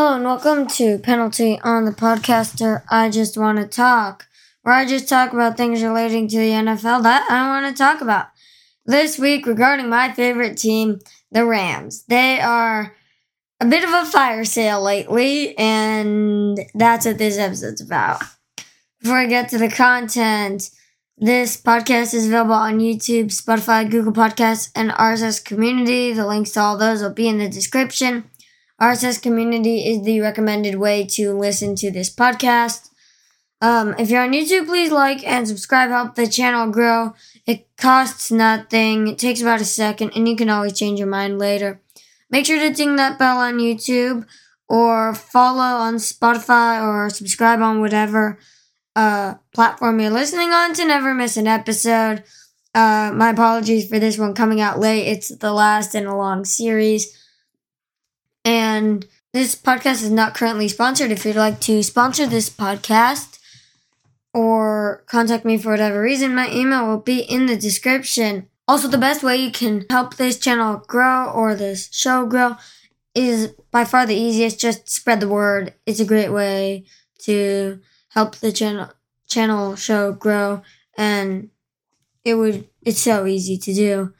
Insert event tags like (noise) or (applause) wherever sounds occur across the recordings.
Hello and welcome to Penalty on the Podcaster. I just want to talk, where I just talk about things relating to the NFL that I want to talk about. This week, regarding my favorite team, the Rams. They are a bit of a fire sale lately, and that's what this episode's about. Before I get to the content, this podcast is available on YouTube, Spotify, Google Podcasts, and RSS Community. The links to all those will be in the description. RSS Community is the recommended way to listen to this podcast. Um, if you're on YouTube, please like and subscribe, help the channel grow. It costs nothing, it takes about a second, and you can always change your mind later. Make sure to ding that bell on YouTube or follow on Spotify or subscribe on whatever uh, platform you're listening on to never miss an episode. Uh, my apologies for this one coming out late. It's the last in a long series. And this podcast is not currently sponsored. If you'd like to sponsor this podcast or contact me for whatever reason, my email will be in the description. Also, the best way you can help this channel grow or this show grow is by far the easiest. Just spread the word. It's a great way to help the channel channel show grow and it would it's so easy to do.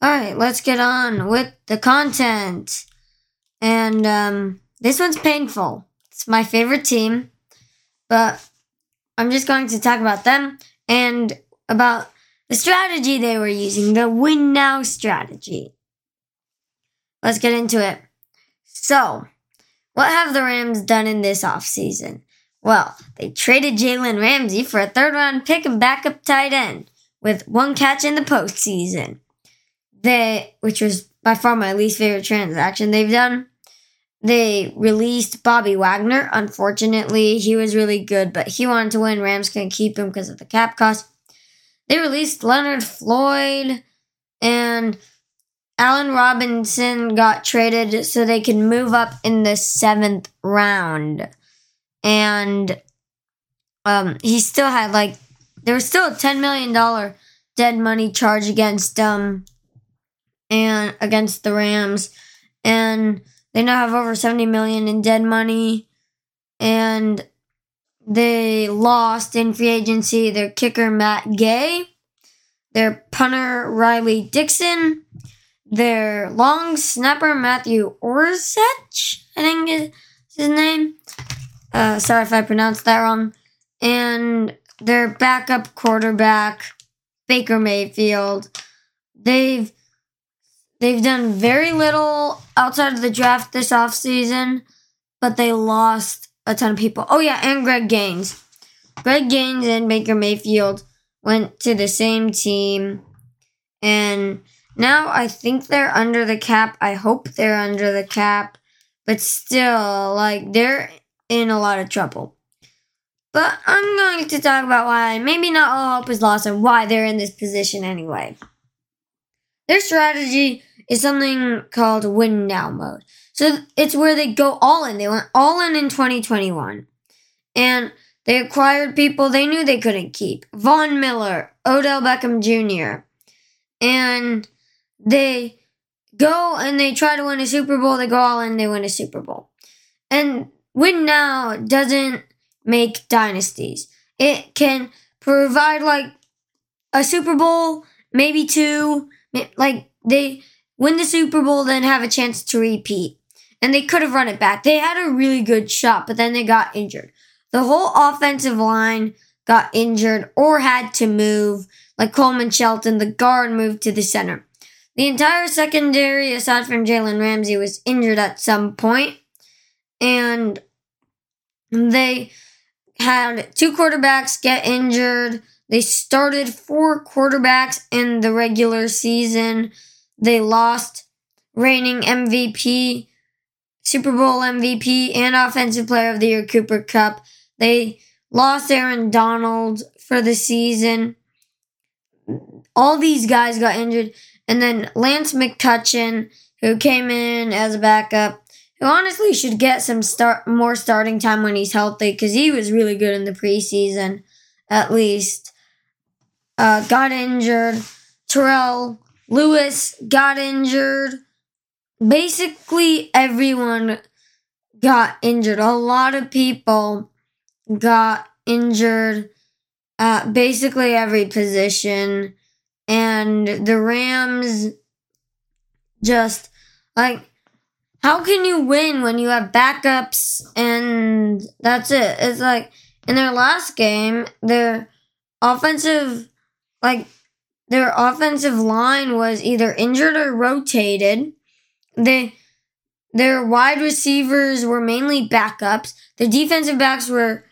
All right, let's get on with the content. And um, this one's painful. It's my favorite team, but I'm just going to talk about them and about the strategy they were using, the win now strategy. Let's get into it. So, what have the Rams done in this offseason? Well, they traded Jalen Ramsey for a third round pick and backup tight end with one catch in the postseason. They, which was by far my least favorite transaction they've done. They released Bobby Wagner. Unfortunately, he was really good, but he wanted to win. Rams couldn't keep him because of the cap cost. They released Leonard Floyd and Allen Robinson got traded so they could move up in the seventh round. And um, he still had like there was still a ten million dollar dead money charge against um and against the Rams. And they now have over 70 million in dead money and they lost in free agency their kicker Matt Gay, their punter Riley Dixon, their long snapper Matthew Orzech, I think is his name. Uh, sorry if I pronounced that wrong. And their backup quarterback Baker Mayfield. They've They've done very little outside of the draft this offseason, but they lost a ton of people. Oh, yeah, and Greg Gaines. Greg Gaines and Baker Mayfield went to the same team, and now I think they're under the cap. I hope they're under the cap, but still, like, they're in a lot of trouble. But I'm going to talk about why maybe not all hope is lost and why they're in this position anyway. Their strategy is something called win now mode. So it's where they go all in. They went all in in 2021. And they acquired people they knew they couldn't keep. Von Miller, Odell Beckham Jr. And they go and they try to win a Super Bowl. They go all in, they win a Super Bowl. And win now doesn't make dynasties. It can provide like a Super Bowl, maybe two, like they win the Super Bowl, then have a chance to repeat. And they could have run it back. They had a really good shot, but then they got injured. The whole offensive line got injured or had to move, like Coleman Shelton, the guard moved to the center. The entire secondary, aside from Jalen Ramsey, was injured at some point, and they had two quarterbacks get injured. They started four quarterbacks in the regular season. They lost reigning MVP, Super Bowl MVP, and Offensive Player of the Year Cooper Kupp. They lost Aaron Donald for the season. All these guys got injured. And then Lance McCutcheon, who came in as a backup, who honestly should get some start more starting time when he's healthy because he was really good in the preseason, at least. Uh, got injured. Terrell Lewis got injured. Basically, everyone got injured. A lot of people got injured at basically every position. And the Rams just like how can you win when you have backups and that's it? It's like in their last game, their offensive like their offensive line was either injured or rotated. They their wide receivers were mainly backups. The defensive backs were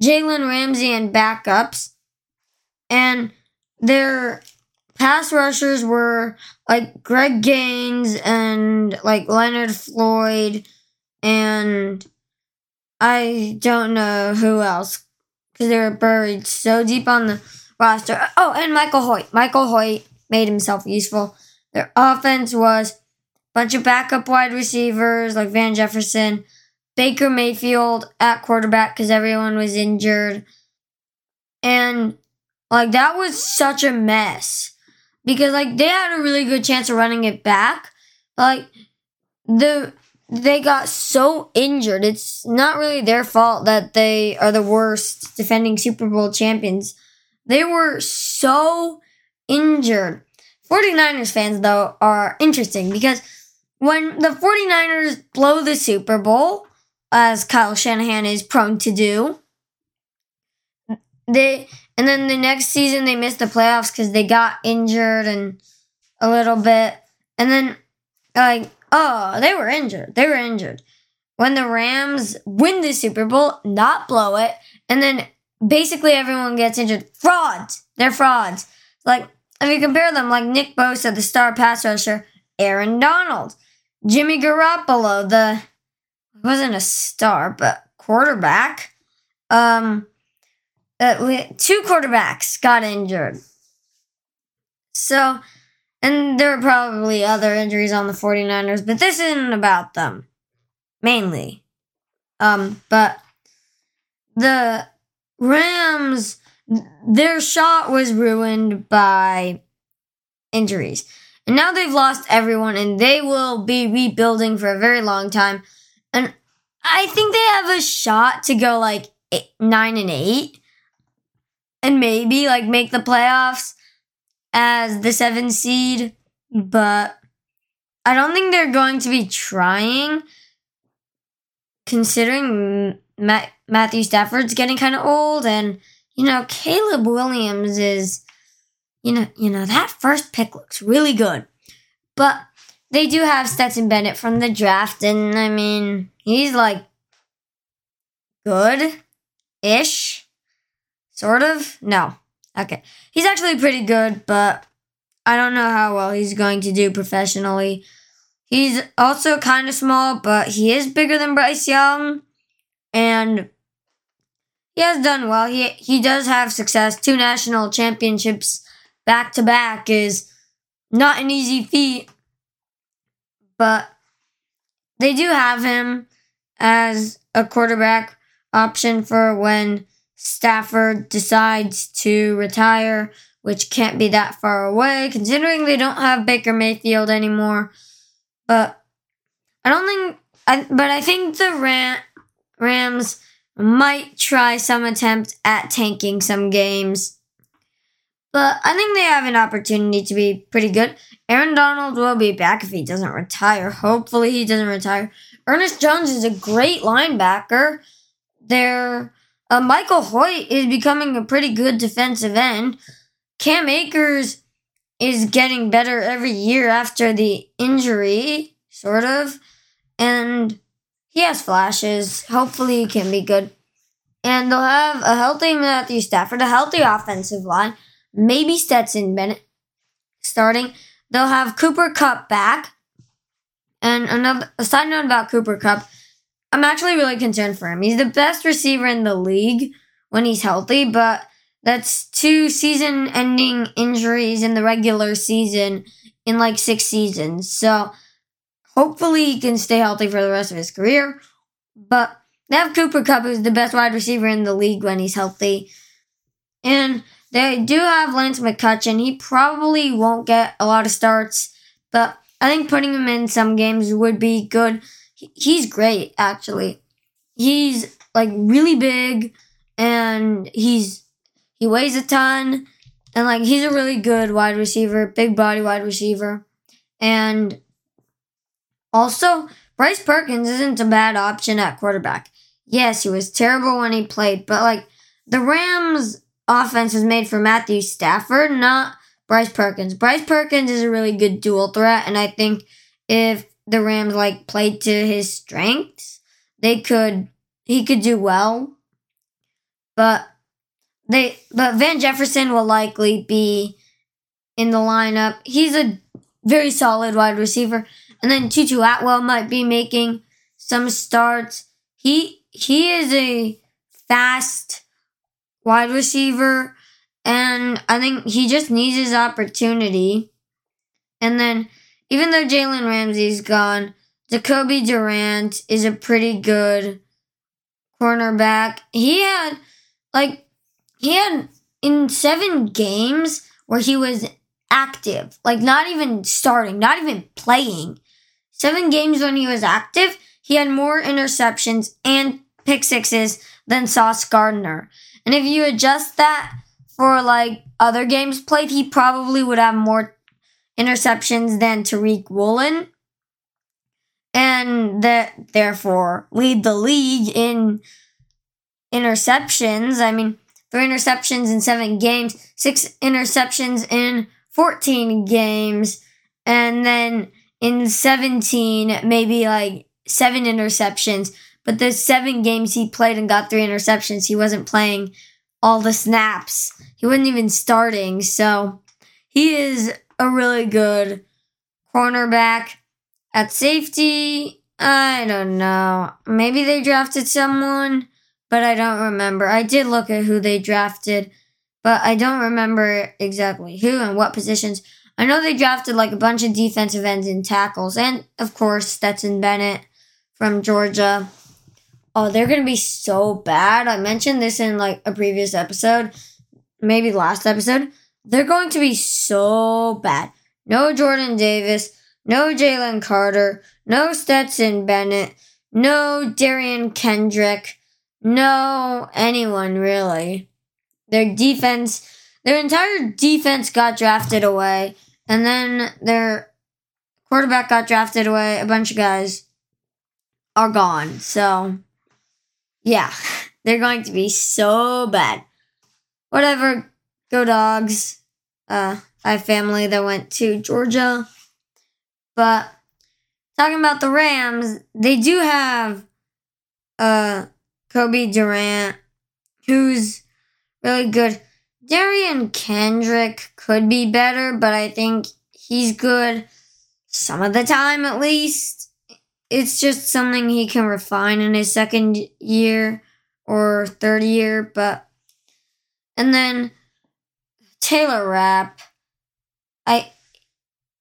Jalen Ramsey and backups. And their pass rushers were like Greg Gaines and like Leonard Floyd and I don't know who else because they were buried so deep on the roster. Oh, and Michael Hoyt. Michael Hoyt made himself useful. Their offense was a bunch of backup wide receivers like Van Jefferson, Baker Mayfield at quarterback because everyone was injured. And like that was such a mess because like they had a really good chance of running it back. Like the they got so injured. It's not really their fault that they are the worst defending Super Bowl champions. They were so injured. 49ers fans though are interesting because when the 49ers blow the Super Bowl, as Kyle Shanahan is prone to do, they and then the next season they missed the playoffs because they got injured and a little bit. And then like oh, they were injured. They were injured. When the Rams win the Super Bowl, not blow it, and then basically everyone gets injured. Frauds. They're frauds. Like if you compare them, like Nick Bosa, the star pass rusher, Aaron Donald, Jimmy Garoppolo, the wasn't a star but quarterback. Um, uh, two quarterbacks got injured. So, and there were probably other injuries on the 49ers, but this isn't about them mainly. Um, but the Rams, their shot was ruined by injuries. And now they've lost everyone and they will be rebuilding for a very long time. And I think they have a shot to go like eight, 9 and 8 and maybe like make the playoffs as the seven seed, but I don't think they're going to be trying considering Matt, Matthew Stafford's getting kind of old and you know Caleb Williams is you know you know that first pick looks really good. But they do have Stetson Bennett from the draft and I mean he's like good ish Sort of? No. Okay. He's actually pretty good, but I don't know how well he's going to do professionally. He's also kind of small, but he is bigger than Bryce Young. And he has done well. He he does have success. Two national championships back to back is not an easy feat. But they do have him as a quarterback option for when Stafford decides to retire, which can't be that far away considering they don't have Baker Mayfield anymore. But I don't think, I, but I think the Ram, Rams might try some attempt at tanking some games. But I think they have an opportunity to be pretty good. Aaron Donald will be back if he doesn't retire. Hopefully, he doesn't retire. Ernest Jones is a great linebacker. They're uh, Michael Hoyt is becoming a pretty good defensive end. Cam Akers is getting better every year after the injury, sort of. And he has flashes. Hopefully, he can be good. And they'll have a healthy Matthew Stafford, a healthy offensive line, maybe Stetson Bennett starting. They'll have Cooper Kupp back. And another a side note about Cooper Kupp, I'm actually really concerned for him. He's the best receiver in the league when he's healthy, but that's two season ending injuries in the regular season in like six seasons. So hopefully he can stay healthy for the rest of his career. But they have Cooper Kupp, who's the best wide receiver in the league when he's healthy. And they do have Lance McCutcheon. He probably won't get a lot of starts, but I think putting him in some games would be good he's great actually. He's like really big and he's he weighs a ton and like he's a really good wide receiver, big body wide receiver. And also, Bryce Perkins isn't a bad option at quarterback. Yes, he was terrible when he played, but like the Rams offense is made for Matthew Stafford, not Bryce Perkins. Bryce Perkins is a really good dual threat, and I think if the Rams like played to his strengths, they could he could do well. But they but Van Jefferson will likely be in the lineup. He's a very solid wide receiver. And then Tutu Atwell might be making some starts. He he is a fast wide receiver and I think he just needs his opportunity. And then even though Jalen Ramsey's gone, Jacoby Durant is a pretty good cornerback. He had like he had in seven games where he was active, like not even starting, not even playing. Seven games when he was active, he had more interceptions and pick sixes than Sauce Gardner. And if you adjust that for like other games played, he probably would have more interceptions than Tariq Woolen. And that therefore lead the league in interceptions. I mean, three interceptions in seven games, six interceptions in 14 games, and then in 17, maybe like seven interceptions. But the seven games he played and got three interceptions, he wasn't playing all the snaps. He wasn't even starting. So he is a really good cornerback. At safety, I don't know. Maybe they drafted someone but I don't remember. I did look at who they drafted, but I don't remember exactly who and what positions. I know they drafted like a bunch of defensive ends and tackles, and of course Stetson Bennett from Georgia. Oh, they're gonna be so bad. I mentioned this in like a previous episode, maybe last episode. They're going to be so bad. No Jordan Davis, no Jalen Carter, no Stetson Bennett, no Derion Kendrick, no, anyone really. Their defense, their entire defense got drafted away, and then their quarterback got drafted away. A bunch of guys are gone. So, yeah, (laughs) they're going to be so bad. Whatever, go dogs. Uh, I have family that went to Georgia. But talking about the Rams, they do have uh Cobie Durant, who's really good. Derion Kendrick could be better, but I think he's good some of the time at least. It's just something he can refine in his second year or third year, but and then Taylor Rapp. I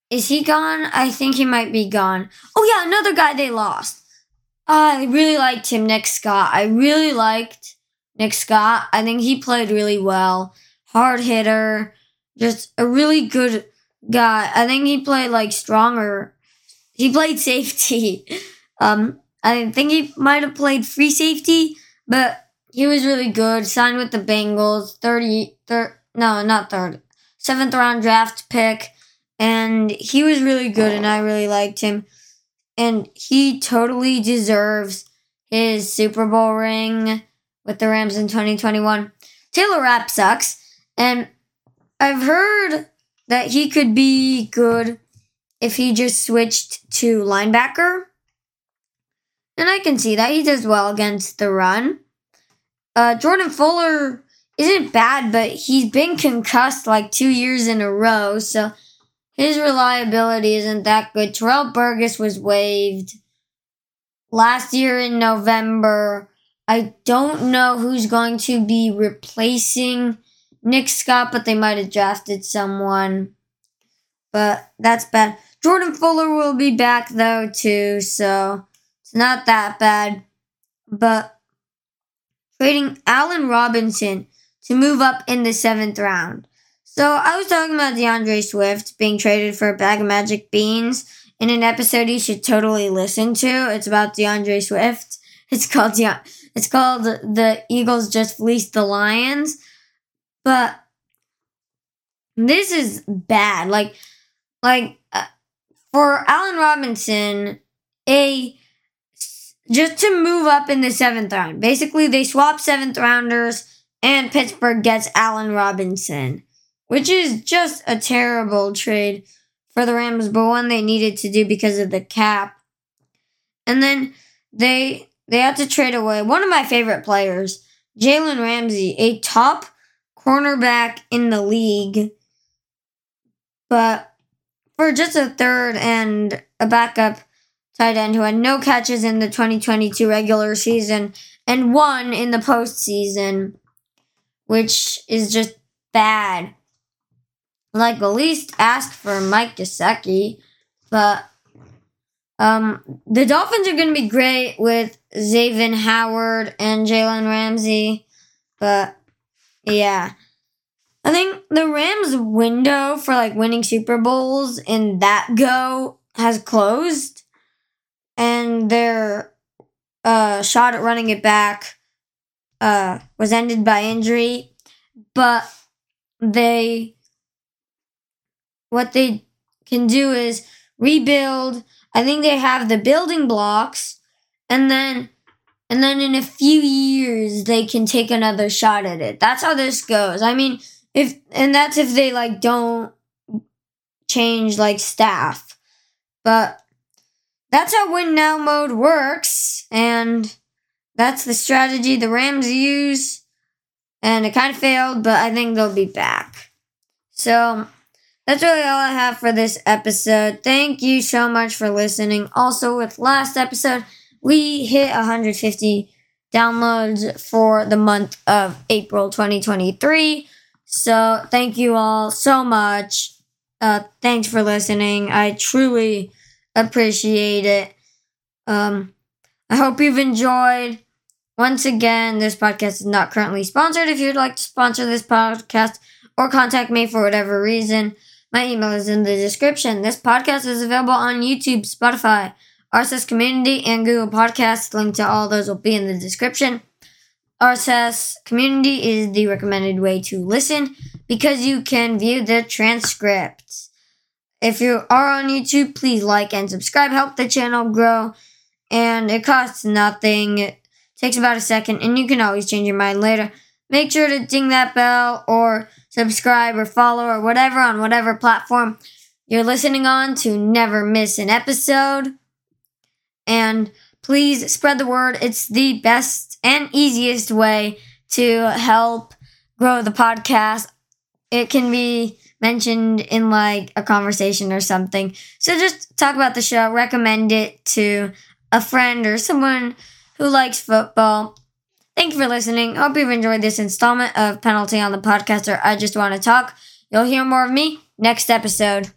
is he gone? I think he might be gone. Oh yeah, another guy they lost. I really liked him, Nick Scott. I really liked Nick Scott. I think he played really well. Hard hitter, just a really good guy. I think he played like stronger. He played safety. (laughs) Um, I think he might have played free safety, but he was really good. Signed with the Bengals, 30, thir- no, not third, seventh round draft pick. And he was really good, and I really liked him and he totally deserves his Super Bowl ring with the Rams in 2021. Taylor Rapp sucks, and I've heard that he could be good if he just switched to linebacker. And I can see that he does well against the run. Uh, Jordan Fuller isn't bad, but he's been concussed like two years in a row, so his reliability isn't that good. Terrell Burgess was waived last year in November. I don't know who's going to be replacing Nick Scott, but they might have drafted someone. But that's bad. Jordan Fuller will be back though too, so it's not that bad. But trading Allen Robinson to move up in the seventh round so I was talking about D'Andre Swift being traded for a bag of magic beans in an episode you should totally listen to. It's about D'Andre Swift. It's called De- it's called the Eagles just fleeced the Lions. But this is bad. Like like uh, for Allen Robinson, a just to move up in the seventh round. Basically, they swap seventh rounders, and Pittsburgh gets Allen Robinson, which is just a terrible trade for the Rams, but one they needed to do because of the cap. And then they they had to trade away one of my favorite players, Jalen Ramsey, a top cornerback in the league, but for just a third and a backup tight end who had no catches in the 2022 regular season and one in the postseason, which is just bad. Like, at least ask for Mike Gesicki, but um, the Dolphins are going to be great with Xavier Howard and Jalen Ramsey, but yeah. I think the Rams' window for like winning Super Bowls in that go has closed, and their uh, shot at running it back uh, was ended by injury. But they, what they can do is rebuild. I think they have the building blocks, and then and then in a few years they can take another shot at it. That's how this goes. I mean if and that's if they like don't change like staff. But that's how win now mode works and that's the strategy the Rams use and it kind of failed, but I think they'll be back. So that's really all I have for this episode. Thank you so much for listening. Also, with last episode, we hit 150 downloads for the month of April 2023. So thank you all so much. Uh, thanks for listening. I truly appreciate it. Um, I hope you've enjoyed. Once again, this podcast is not currently sponsored. If you'd like to sponsor this podcast or contact me for whatever reason, my email is in the description. This podcast is available on YouTube, Spotify, RSS Community, and Google Podcasts. Link to all those will be in the description. RSS community is the recommended way to listen because you can view the transcripts. If you are on YouTube, please like and subscribe, help the channel grow, and it costs nothing. It takes about a second, and you can always change your mind later. Make sure to ding that bell or subscribe or follow or whatever on whatever platform you're listening on to never miss an episode. And please spread the word. It's the best and easiest way to help grow the podcast. It can be mentioned in like a conversation or something. So just talk about the show, recommend it to a friend or someone who likes football. Thank you for listening. Hope you've enjoyed this installment of Penalty on the Podcast or I Just Want to Talk. You'll hear more of me next episode.